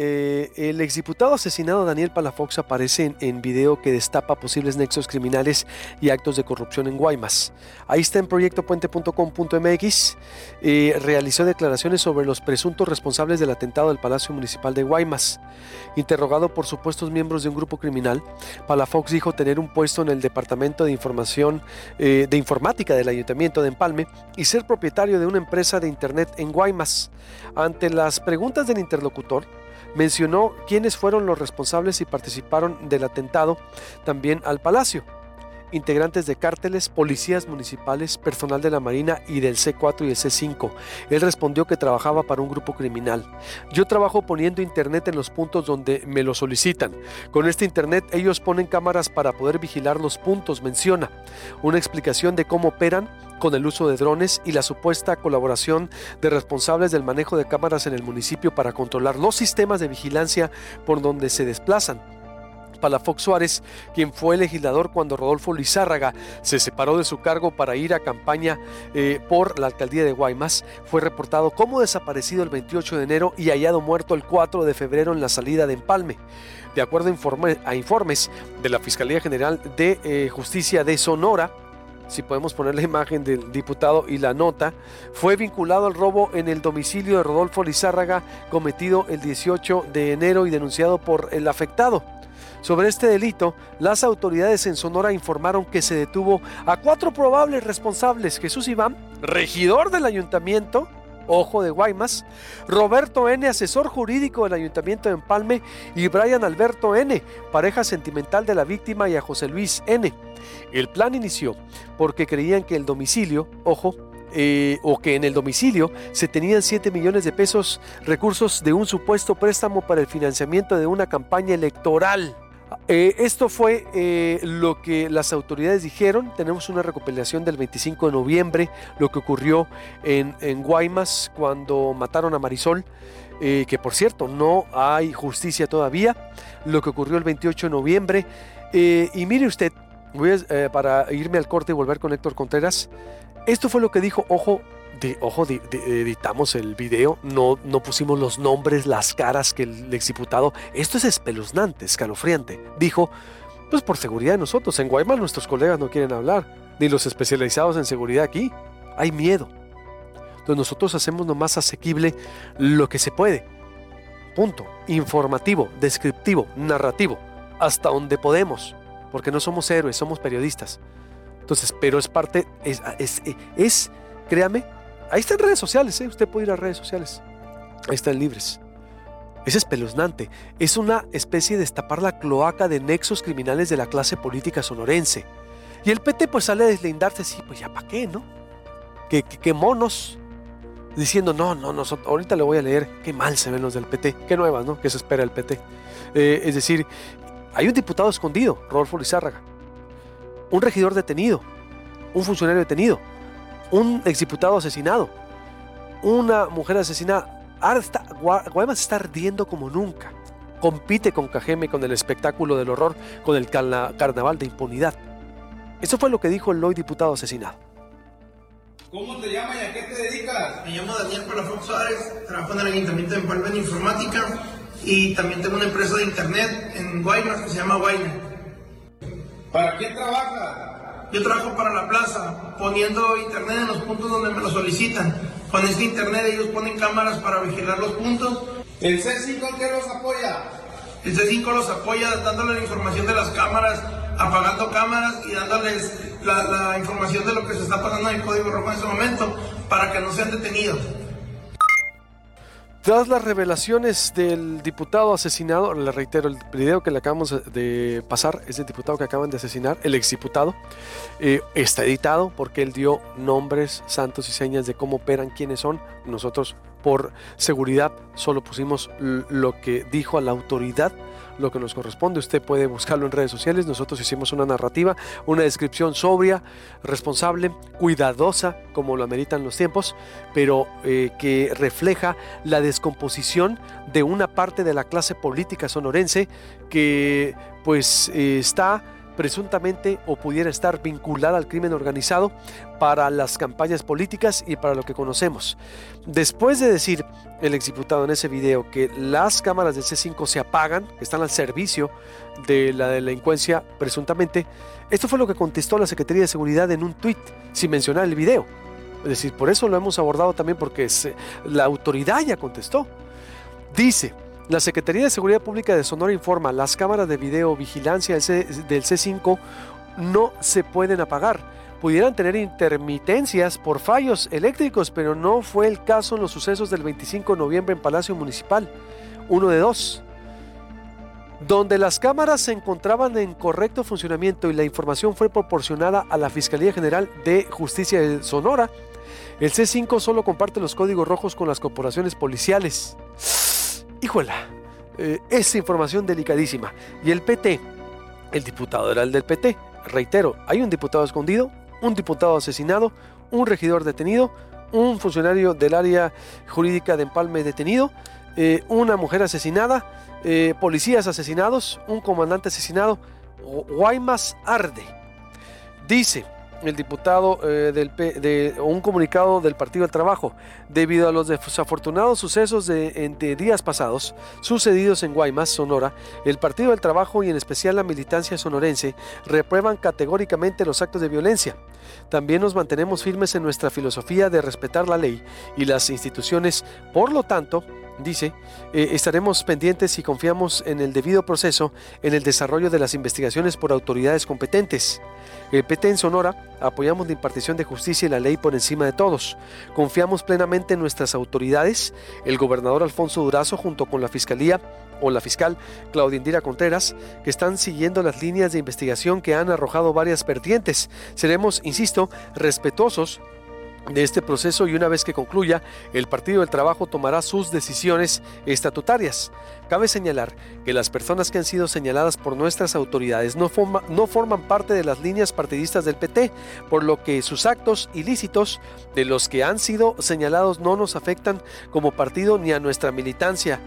eh, el exdiputado asesinado Daniel Palafox aparece en, en, video que destapa posibles nexos criminales y actos de corrupción en Guaymas. Ahí está en proyectopuente.com.mx. Eh, realizó declaraciones sobre los presuntos responsables del atentado del Palacio Municipal de Guaymas. Interrogado por supuestos miembros de un grupo criminal, Palafox dijo tener un puesto en el Departamento de Información eh, de Informática del Ayuntamiento de Empalme y ser propietario de una empresa de Internet en Guaymas. Ante las preguntas del interlocutor, mencionó quiénes fueron los responsables y participaron del atentado también al Palacio integrantes de cárteles, policías municipales, personal de la Marina y del C4 y el C5. Él respondió que trabajaba para un grupo criminal. Yo trabajo poniendo internet en los puntos donde me lo solicitan. Con este internet ellos ponen cámaras para poder vigilar los puntos, menciona. Una explicación de cómo operan con el uso de drones y la supuesta colaboración de responsables del manejo de cámaras en el municipio para controlar los sistemas de vigilancia por donde se desplazan. Palafox Suárez, quien fue legislador cuando Rodolfo Lizárraga se separó de su cargo para ir a campaña eh, por la alcaldía de Guaymas, fue reportado como desaparecido el 28 de enero y hallado muerto el 4 de febrero en la salida de Empalme. De acuerdo a informes de la Fiscalía General de eh, Justicia de Sonora, si podemos poner la imagen del diputado y la nota, fue vinculado al robo en el domicilio de Rodolfo Lizárraga cometido el 18 de enero y denunciado por el afectado. Sobre este delito, las autoridades en Sonora informaron que se detuvo a cuatro probables responsables, Jesús Iván, regidor del ayuntamiento, Ojo de Guaymas, Roberto N., asesor jurídico del Ayuntamiento de Empalme, y Brian Alberto N., pareja sentimental de la víctima, y a José Luis N. El plan inició porque creían que el domicilio, ojo, eh, o que en el domicilio se tenían 7 millones de pesos recursos de un supuesto préstamo para el financiamiento de una campaña electoral. Eh, esto fue eh, lo que las autoridades dijeron. Tenemos una recopilación del 25 de noviembre, lo que ocurrió en, Guaymas cuando mataron a Marisol, eh, que por cierto no hay justicia todavía, lo que ocurrió el 28 de noviembre. y mire usted, voy para irme al corte y volver con Héctor Contreras, esto fue lo que dijo, ojo, ojo, editamos el video, no, no pusimos los nombres, las caras que el exdiputado, esto es espeluznante, escalofriante, dijo, pues por seguridad de nosotros, en Guaymas nuestros colegas no quieren hablar, ni los especializados en seguridad aquí, hay miedo. Entonces nosotros hacemos nomás asequible lo que se puede. Punto. Informativo, descriptivo, narrativo, hasta donde podemos, porque no somos héroes, somos periodistas. Entonces, pero es parte, es, es, es créame, Ahí están redes sociales, ¿eh? usted puede ir a redes sociales. Ahí están libres. Es espeluznante. Es una especie de destapar la cloaca de nexos criminales de la clase política sonorense. Y el PT pues sale a deslindarse así, pues ya para qué, ¿no? ¿Qué, monos. Diciendo, no, no, no, ahorita le voy a leer qué mal se ven los del PT, qué nuevas, ¿no? ¿Qué se espera el PT? Eh, es decir, hay un diputado escondido, Rodolfo Lizárraga, un regidor detenido, un funcionario detenido, un exdiputado asesinado, una mujer asesinada. Ahora está, Guaymas está ardiendo como nunca. Compite con Cajeme, con el espectáculo del horror, con el carnaval de impunidad. Eso fue lo que dijo el hoy diputado asesinado. ¿Cómo te llamas y a qué te dedicas? Me llamo Daniel Palafox Suárez, trabajo en el Ayuntamiento de Empalme en Informática y también tengo una empresa de internet en Guaymas que se llama Guayna. ¿Para quién trabajas? Yo trabajo para la plaza, poniendo internet en los puntos donde me lo solicitan. Con este internet ellos ponen cámaras para vigilar los puntos. ¿El C5 qué los apoya? El C5 los apoya dándole la información de las cámaras, apagando cámaras y dándoles la, la información de lo que se está pasando en el código rojo en ese momento para que no sean detenidos. Tras las revelaciones del diputado asesinado, le reitero, el video que le acabamos de pasar es del diputado que acaban de asesinar, el exdiputado. Eh, está editado porque él dio nombres, santos y señas de cómo operan, quiénes son. Nosotros, por seguridad, solo pusimos lo que dijo a la autoridad lo que nos corresponde. Usted puede buscarlo en redes sociales. Nosotros hicimos una narrativa, una descripción sobria, responsable, cuidadosa, como lo ameritan los tiempos, pero eh, que refleja la descomposición de una parte de la clase política sonorense que pues eh, está presuntamente o pudiera estar vinculada al crimen organizado para las campañas políticas y para lo que conocemos. Después de decir el exdiputado en ese video que las cámaras del C5 se apagan, que están al servicio de la delincuencia presuntamente, esto fue lo que contestó la Secretaría de Seguridad en un tuit, sin mencionar el video. Es decir, por eso lo hemos abordado también porque la autoridad ya contestó. Dice, la Secretaría de Seguridad Pública de Sonora informa, las cámaras de video vigilancia del C5 no se pueden apagar. Pudieran tener intermitencias por fallos eléctricos, pero no fue el caso en los sucesos del 25 de noviembre en Palacio Municipal. Uno de dos. Donde las cámaras se encontraban en correcto funcionamiento y la información fue proporcionada a la Fiscalía General de Justicia de Sonora, el C5 solo comparte los códigos rojos con las corporaciones policiales. Híjola, eh, esa información delicadísima. Y el PT, el diputado era el del PT. Reitero, hay un diputado escondido, un diputado asesinado, un regidor detenido, un funcionario del área jurídica de Empalme detenido, eh, una mujer asesinada, eh, policías asesinados, un comandante asesinado. Guaymas arde. Dice, el diputado eh, del de, un comunicado del Partido del Trabajo, debido a los desafortunados sucesos de, de, días pasados sucedidos en Guaymas, Sonora, el Partido del Trabajo y en especial la militancia sonorense reprueban categóricamente los actos de violencia. También nos mantenemos firmes en nuestra filosofía de respetar la ley y las instituciones, por lo tanto, dice, eh, estaremos pendientes y confiamos en el debido proceso en el desarrollo de las investigaciones por autoridades competentes. El PT en Sonora apoyamos la impartición de justicia y la ley por encima de todos. Confiamos plenamente en nuestras autoridades, el gobernador Alfonso Durazo junto con la Fiscalía o la fiscal Claudia Indira Contreras, que están siguiendo las líneas de investigación que han arrojado varias vertientes. Seremos, insisto, respetuosos de este proceso y una vez que concluya, el Partido del Trabajo tomará sus decisiones estatutarias. Cabe señalar que las personas que han sido señaladas por nuestras autoridades no, forman parte de las líneas partidistas del PT, por lo que sus actos ilícitos de los que han sido señalados no nos afectan como partido ni a nuestra militancia.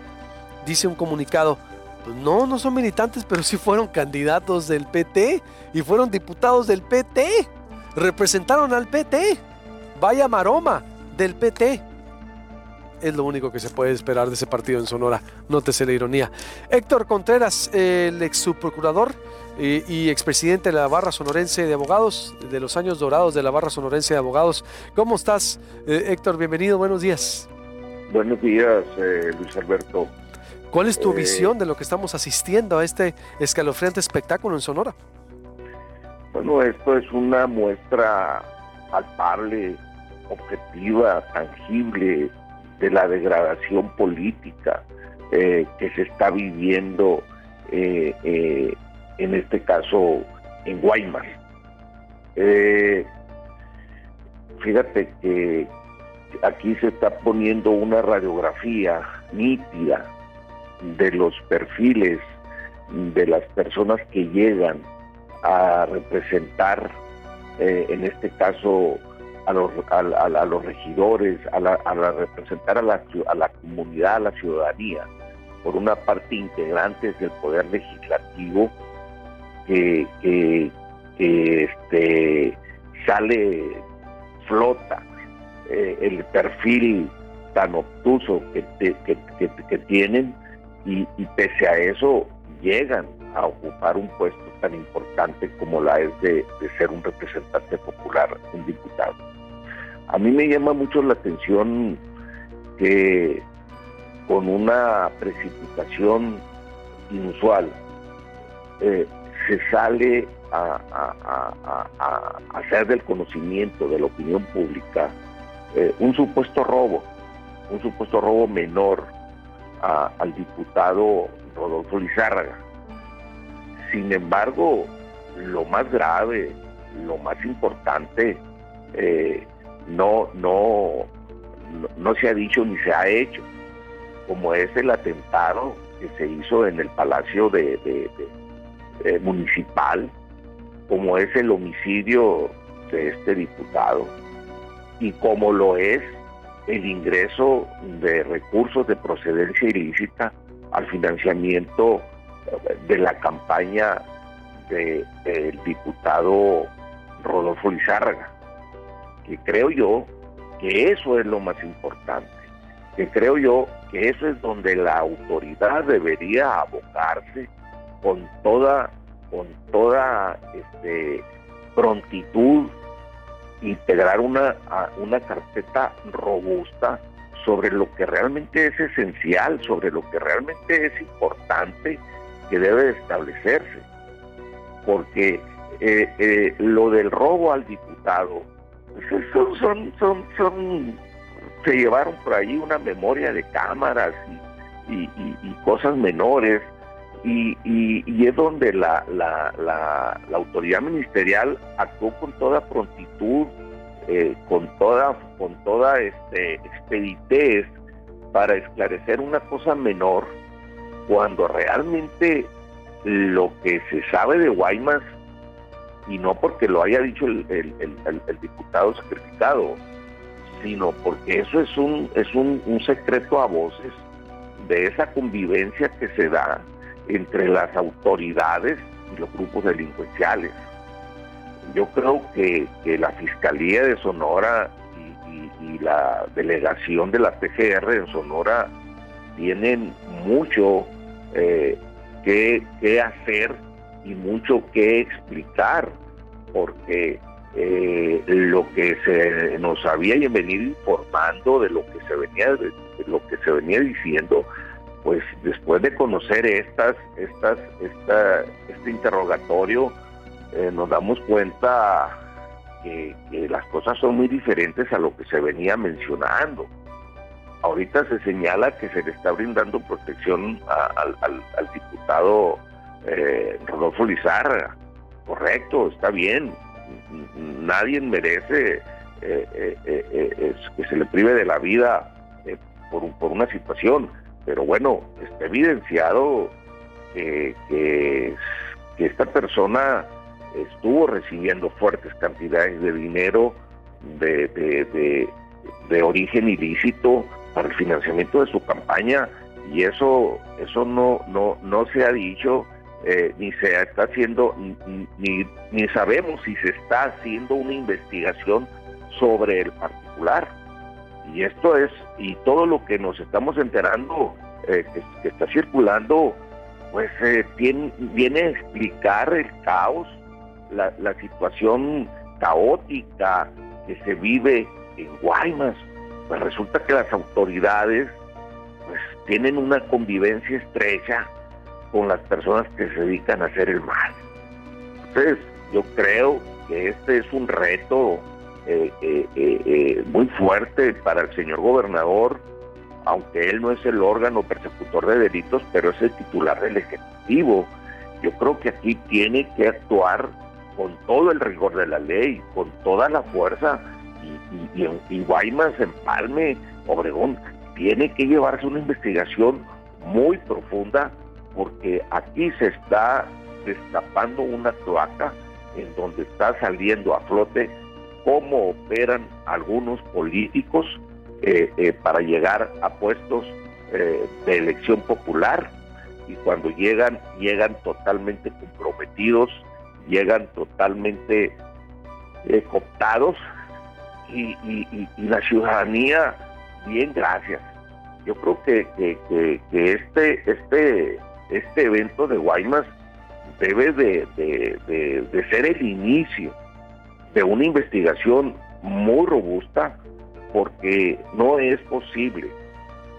Dice un comunicado, pues no, no son militantes, pero sí fueron candidatos del PT y fueron diputados del PT. Representaron al PT. Vaya maroma del PT. Es lo único que se puede esperar de ese partido en Sonora. Nótese la ironía. Héctor Contreras, el ex subprocurador eh, y expresidente de la barra sonorense de abogados, de los años dorados de la barra sonorense de abogados. ¿Cómo estás, eh, Héctor? Bienvenido, buenos días. Buenos días, eh, Luis Alberto. ¿Cuál es tu visión de lo que estamos asistiendo a este escalofriante espectáculo en Sonora? Bueno, esto es una muestra palpable objetiva, tangible de la degradación política eh, que se está viviendo eh, eh, en este caso en Guaymas. fíjate que aquí se está poniendo una radiografía nítida de los perfiles de las personas que llegan a representar, en este caso, a los, a, los regidores, a, la, a representar a la, a la comunidad, a la ciudadanía, por una parte integrantes del poder legislativo que, que, este, sale, flota eh, el perfil tan obtuso que, tienen y, pese a eso llegan a ocupar un puesto tan importante como la es de ser un representante popular, un diputado. A mí me llama mucho la atención que con una precipitación inusual eh, se sale a, hacer del conocimiento de la opinión pública eh, un supuesto robo, un supuesto robo menor al diputado Rodolfo Lizárraga. Sin embargo, lo más grave, lo más importante, eh, no, no, no se ha dicho ni se ha hecho, como es el atentado que se hizo en el Palacio de, Municipal, como es el homicidio de este diputado y como lo es el ingreso de recursos de procedencia ilícita al financiamiento de la campaña del diputado Rodolfo Lizárraga, que creo yo que eso es lo más importante, que creo yo que eso es donde la autoridad debería abocarse con toda, con toda este, prontitud, integrar una, una carpeta robusta sobre lo que realmente es esencial, sobre lo que realmente es importante que debe establecerse. Porque eh, eh, lo del robo al diputado, son, son, son, son, se llevaron por ahí una memoria de cámaras y, cosas menores. Y, y, es donde la, la, la, autoridad ministerial actuó con toda prontitud, eh, con toda, con toda este, expeditez para esclarecer una cosa menor, cuando realmente lo que se sabe de Guaymas, y no porque lo haya dicho el, diputado sacrificado, sino porque eso es un, es un, un secreto a voces de esa convivencia que se da entre las autoridades y los grupos delincuenciales. Yo creo que, la Fiscalía de Sonora y, la delegación de la PGR en Sonora tienen mucho eh, que, hacer y mucho que explicar, porque eh, lo que se nos había venido informando de lo que se venía de, lo que se venía diciendo pues después de conocer estas estas esta, este interrogatorio eh, nos damos cuenta que, las cosas son muy diferentes a lo que se venía mencionando. Ahorita se señala que se le está brindando protección al, diputado eh, Rodolfo Lizarra. Correcto, está bien. Nadie merece eh, que se le prive de la vida por, por, una situación. Pero bueno, está evidenciado que, que esta persona estuvo recibiendo fuertes cantidades de dinero de, de, origen ilícito para el financiamiento de su campaña y eso eso no no no se ha dicho eh, ni se está haciendo ni, ni sabemos si se está haciendo una investigación sobre el particular. Y esto es y todo lo que nos estamos enterando eh, que, está circulando pues eh, viene a explicar el caos la, situación caótica que se vive en Guaymas, pues resulta que las autoridades pues tienen una convivencia estrecha con las personas que se dedican a hacer el mal. Entonces, yo creo que este es un reto eh, eh, eh, muy fuerte para el señor gobernador, aunque él no es el órgano persecutor de delitos, pero es el titular del Ejecutivo. Yo creo que aquí tiene que actuar con todo el rigor de la ley, con toda la fuerza, y, y, Guaymas, Empalme, Obregón, tiene que llevarse una investigación muy profunda porque aquí se está destapando una cloaca en donde está saliendo a flote cómo operan algunos políticos eh, eh, para llegar a puestos eh, de elección popular y cuando llegan, llegan totalmente comprometidos llegan totalmente cooptados y, la ciudadanía, bien, gracias. Yo creo que, que, este, este, este evento de Guaymas debe de, de, ser el inicio de una investigación muy robusta porque no es posible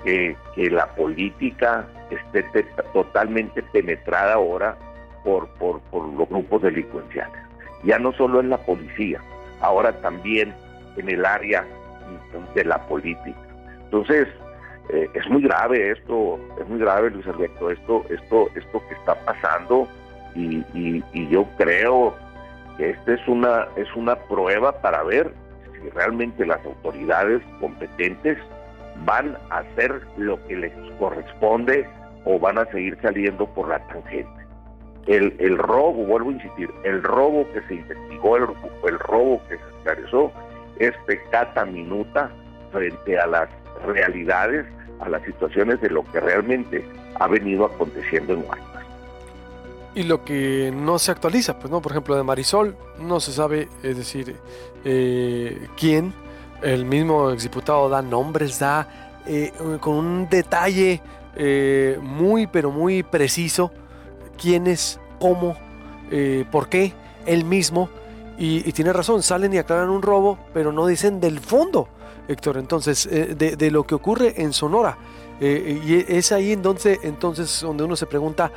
que, que la política esté totalmente penetrada ahora por, por, los grupos delincuenciales. Ya no solo en la policía, ahora también en el área de la política. Entonces, eh, es muy grave esto, es muy grave Luis Alberto, esto, esto, esto que está pasando y, yo creo que esta es una, es una prueba para ver si realmente las autoridades competentes van a hacer lo que les corresponde o van a seguir saliendo por la tangente. El, el robo, vuelvo a insistir, el robo que se investigó, el, el robo que se esclareció, es pecata minuta frente a las realidades, a las situaciones de lo que realmente ha venido aconteciendo en Guaymas. y lo que no se actualiza, pues no, por ejemplo de Marisol no se sabe, es decir, eh, quién, el mismo exdiputado da nombres, da eh, con un detalle eh, muy pero muy preciso quién es, cómo, por qué, él mismo, y, tiene razón, salen y aclaran un robo, pero no dicen del fondo, Héctor, entonces, de, de, lo que ocurre en Sonora. y es ahí entonces, entonces donde uno se pregunta,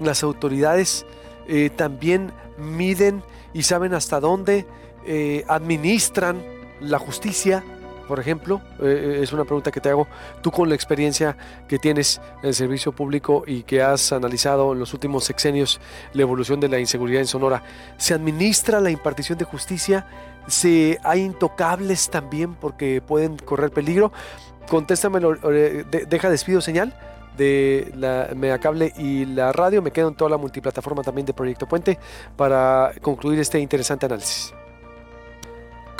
las autoridades eh, también miden y saben hasta dónde eh, administran la justicia, por ejemplo? Eh, es una pregunta que te hago. Tú con la experiencia que tienes en el servicio público y que has analizado en los últimos sexenios la evolución de la inseguridad en Sonora, ¿se administra la impartición de justicia? ¿Se, ¿Hay intocables también porque pueden correr peligro? Contéstamelo, deja despido señal de la Megacable y la radio. Me quedo en toda la multiplataforma también de Proyecto Puente para concluir este interesante análisis.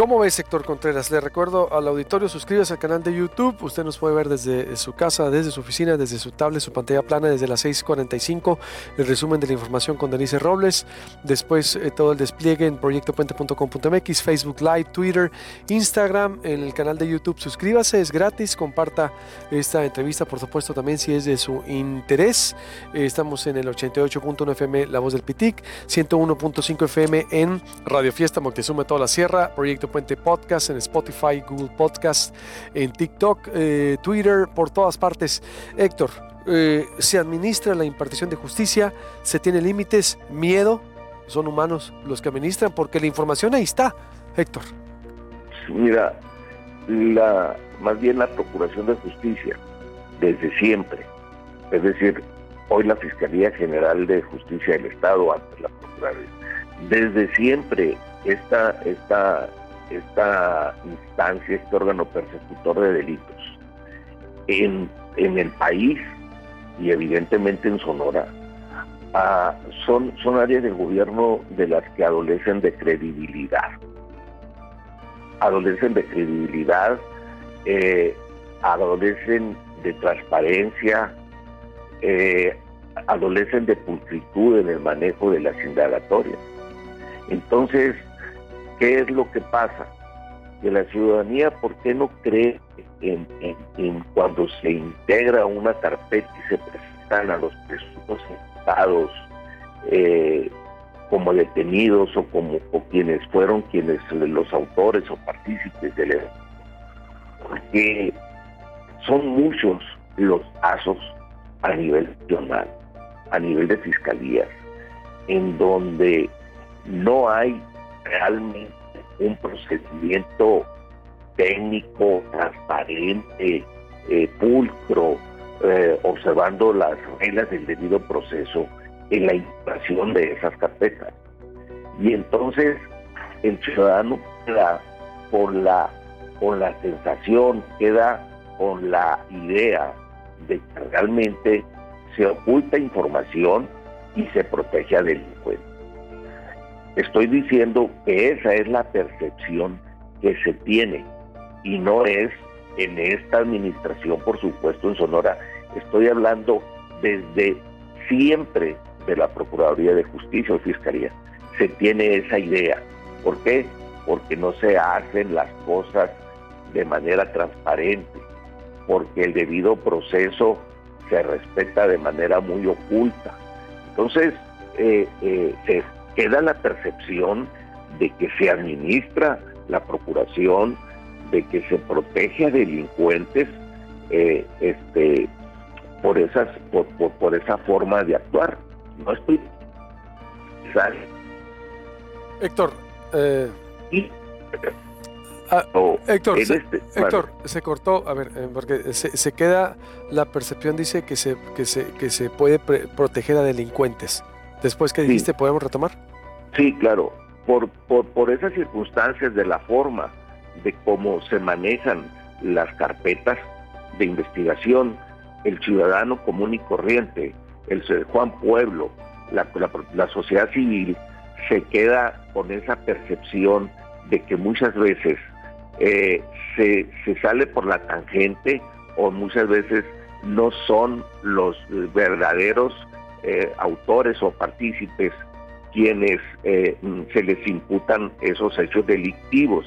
¿Cómo ves, sector Contreras? Le recuerdo al auditorio, suscríbase al canal de YouTube. Usted nos puede ver desde su casa, desde su oficina, desde su tablet, su pantalla plana, desde las 6.45. El resumen de la información con Denise Robles. Después eh, todo el despliegue en proyectopuente.com.mx, Facebook Live, Twitter, Instagram, en el canal de YouTube. Suscríbase, es gratis. Comparta esta entrevista, por supuesto, también si es de su interés. Eh, estamos en el 88.1 FM La Voz del Pitic, 101.5 FM en Radio Fiesta Moctezuma, toda la sierra. Proyecto Puente Podcast, en Spotify, Google Podcast, en TikTok, eh, Twitter, por todas partes. Héctor, eh, se administra la impartición de justicia, se tiene límites, miedo, son humanos los que administran, porque la información ahí está, Héctor. Mira, la, más bien la Procuración de Justicia, desde siempre, es decir, hoy la Fiscalía General de Justicia del Estado, antes la Procuraduría, desde siempre esta, esta esta instancia, este órgano persecutor de delitos. En, el país y evidentemente en Sonora, ah, son, son áreas del gobierno de las que adolecen de credibilidad. Adolecen de credibilidad, eh, adolecen de transparencia, eh, adolecen de pulcritud en el manejo de las indagatorias. Entonces, ¿Qué es lo que pasa? Que la ciudadanía, ¿por qué no cree en, cuando se integra una carpeta y se presentan a los presuntos estados eh, como detenidos o como quienes fueron quienes los autores o partícipes del evento? Porque son muchos los casos a nivel nacional, a nivel de fiscalías, en donde no hay realmente un procedimiento técnico, transparente, eh, pulcro, eh, observando las reglas del debido proceso en la integración de esas carpetas. Y entonces el ciudadano queda con la, con la sensación, queda con la idea de que realmente se oculta información y se protege a delincuentes. Estoy diciendo que esa es la percepción que se tiene y no es en esta administración, por supuesto, en Sonora. Estoy hablando desde siempre de la Procuraduría de Justicia o Fiscalía. Se tiene esa idea. ¿Por qué? Porque no se hacen las cosas de manera transparente, porque el debido proceso se respeta de manera muy oculta. Entonces, eh, eh, queda la percepción de que se administra la procuración, de que se protege a delincuentes eh, este, por, esas, por, esa forma de actuar. No estoy... Héctor, eh, ah, Héctor, se, este, Héctor se cortó, a ver, eh, porque se, queda la percepción, dice que se, que se, que se puede proteger a delincuentes. Después que dijiste, ¿podemos retomar? Sí, claro. Por, por, por esas circunstancias de la forma de cómo se manejan las carpetas de investigación, el ciudadano común y corriente, el Juan Pueblo, la, la, sociedad civil, se queda con esa percepción de que muchas veces eh, se, se sale por la tangente o muchas veces no son los verdaderos autores o partícipes quienes se les imputan esos hechos delictivos.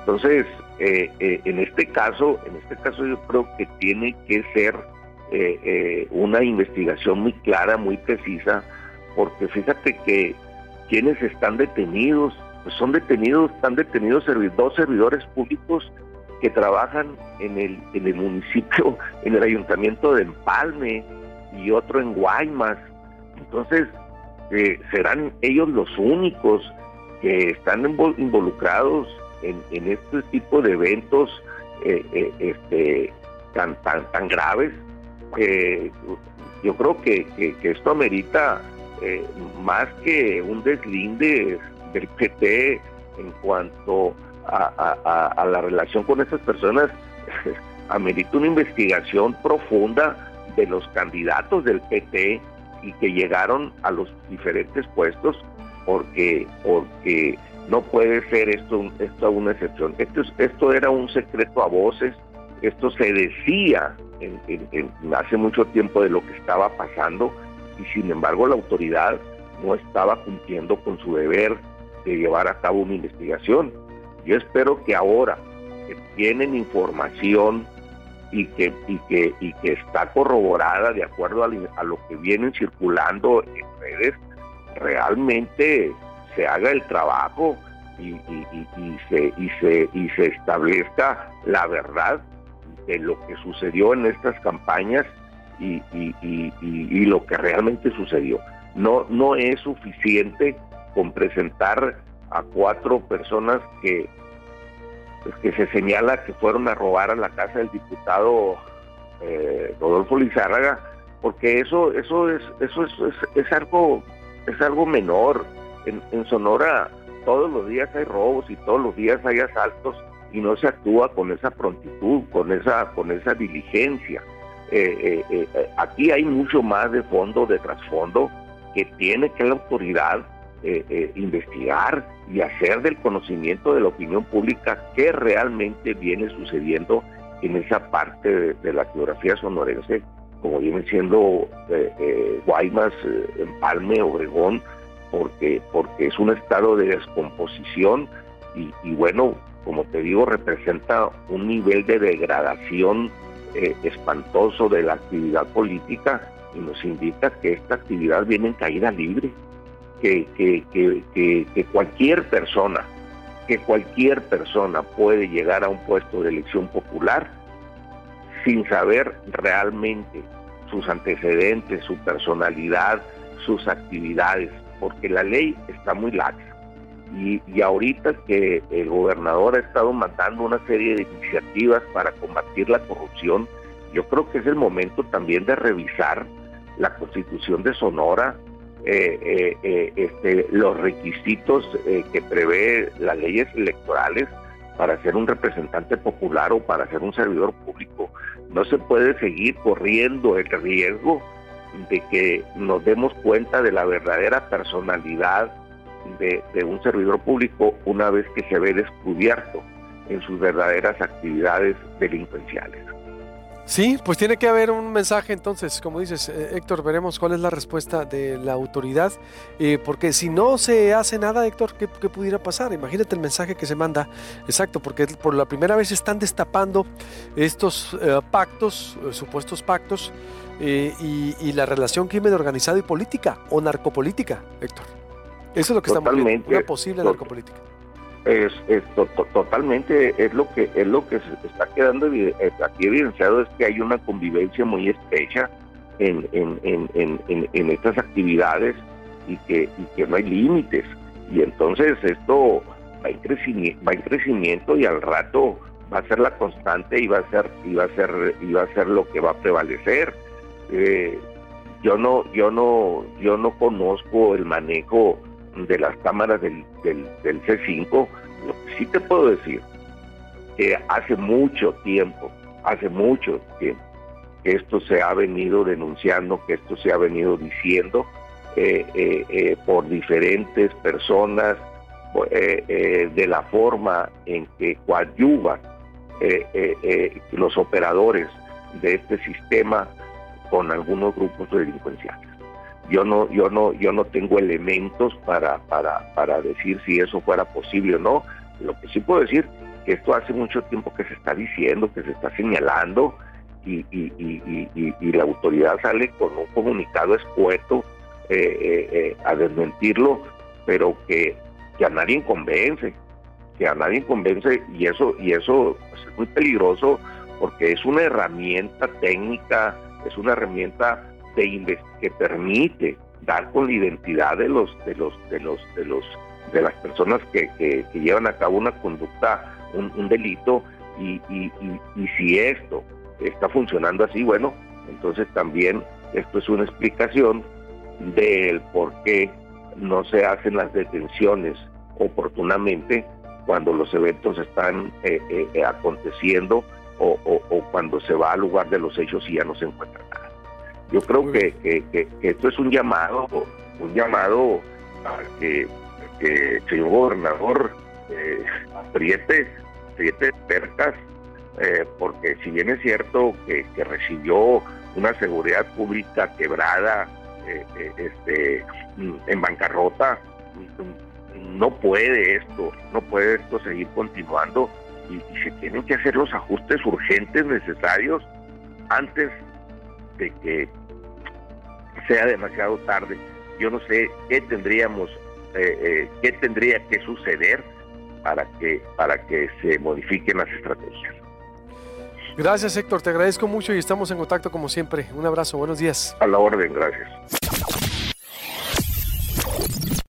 Entonces, en este caso, en este caso yo creo que tiene que ser una investigación muy clara, muy precisa, porque fíjate que quienes están detenidos, pues son detenidos, están detenidos dos servidores públicos que trabajan en el, en el municipio, en el ayuntamiento de Empalme y otro en Guaymas. Entonces, eh, serán ellos los únicos que están involucrados en, este tipo de eventos eh, eh, este, tan, tan, tan graves. yo creo que, esto amerita más que un deslinde del PT en cuanto a, la relación con esas personas, amerita una investigación profunda de los candidatos del PT y que llegaron a los diferentes puestos porque porque no puede ser esto esto una excepción esto esto era un secreto a voces esto se decía hace mucho tiempo de lo que estaba pasando y sin embargo la autoridad no estaba cumpliendo con su deber de llevar a cabo una investigación. Yo espero que ahora que tienen información y que, y que, y que está corroborada de acuerdo a, lo que vienen circulando en redes, realmente se haga el trabajo y, se, y, se, y se establezca la verdad de lo que sucedió en estas campañas y, lo que realmente sucedió. No, no es suficiente con presentar a cuatro personas que, pues, que se señala que fueron a robar a la casa del diputado eh, Rodolfo Lizárraga, porque eso, eso es, eso es, es, algo, es algo menor. En, Sonora todos los días hay robos y todos los días hay asaltos y no se actúa con esa prontitud, con esa, con esa diligencia. Eh, eh, aquí hay mucho más de fondo, de trasfondo, que tiene que la autoridad investigar y hacer del conocimiento de la opinión pública qué realmente viene sucediendo en esa parte de, la geografía sonorense, como viene siendo Guaymas, Empalme, Obregón, porque, porque es un estado de descomposición y, y bueno, como te digo, representa un nivel de degradación eh, espantoso de la actividad política y nos indica que esta actividad viene en caída libre, que, cualquier persona, que cualquier persona puede llegar a un puesto de elección popular sin saber realmente sus antecedentes, su personalidad, sus actividades, porque la ley está muy laxa. Y, ahorita que el gobernador ha estado mandando una serie de iniciativas para combatir la corrupción, yo creo que es el momento también de revisar la constitución de Sonora, eh, eh, eh, este, los requisitos que prevé las leyes electorales para ser un representante popular o para ser un servidor público. No se puede seguir corriendo el riesgo de que nos demos cuenta de la verdadera personalidad de, un servidor público una vez que se ve descubierto en sus verdaderas actividades delincuenciales. Sí, pues tiene que haber un mensaje entonces, como dices, eh, Héctor, veremos cuál es la respuesta de la autoridad, eh, porque si no se hace nada, Héctor, ¿qué, pudiera pasar? Imagínate el mensaje que se manda, exacto, porque por la primera vez están destapando estos eh, pactos, supuestos pactos, y, y la relación crimen organizado y política, o narcopolítica, Héctor. Eso es lo que totalmente, estamos viendo, una posible narcopolítica. Es, es totalmente es lo que es lo que se está quedando eh, aquí evidenciado es que hay una convivencia muy estrecha en, en, en, en estas actividades y que, y que no hay límites. Y entonces esto va en crecimiento, va en crecimiento y al rato va a ser la constante y va a ser y va a ser y va a ser lo que va a prevalecer. Eh, yo no yo no yo no conozco el manejo de las cámaras del, del, C5, lo que sí te puedo decir, que hace mucho tiempo, hace mucho tiempo, que esto se ha venido denunciando, que esto se ha venido diciendo eh, eh, eh, por diferentes personas, de la forma en que coadyuvan los operadores de este sistema con algunos grupos delincuenciales. Yo no, yo no, yo no tengo elementos para, para, para decir si eso fuera posible o no. Lo que sí puedo decir que esto hace mucho tiempo que se está diciendo, que se está señalando y, y, la autoridad sale con un comunicado escueto eh, eh, eh, a desmentirlo, pero que, que a nadie convence, que a nadie convence y eso y eso pues, es muy peligroso porque es una herramienta técnica, es una herramienta que permite dar con la identidad de los de los de los de los de las personas que, que, llevan a cabo una conducta, un, delito, y, y, y, si esto está funcionando así, bueno, entonces también esto es una explicación del por qué no se hacen las detenciones oportunamente cuando los eventos están eh, eh, eh, aconteciendo o, o, cuando se va al lugar de los hechos y ya no se encuentra nada. Yo creo que, que, esto es un llamado, un llamado a que, el señor gobernador eh, apriete, apriete percas, porque si bien es cierto que, recibió una seguridad pública quebrada, este, en bancarrota, no puede esto, no puede esto seguir continuando y, se tienen que hacer los ajustes urgentes necesarios antes de que sea demasiado tarde. Yo no sé qué tendríamos, eh, eh, qué tendría que suceder para que para que se modifiquen las estrategias. Gracias Héctor, te agradezco mucho y estamos en contacto como siempre. Un abrazo, buenos días. A la orden, gracias.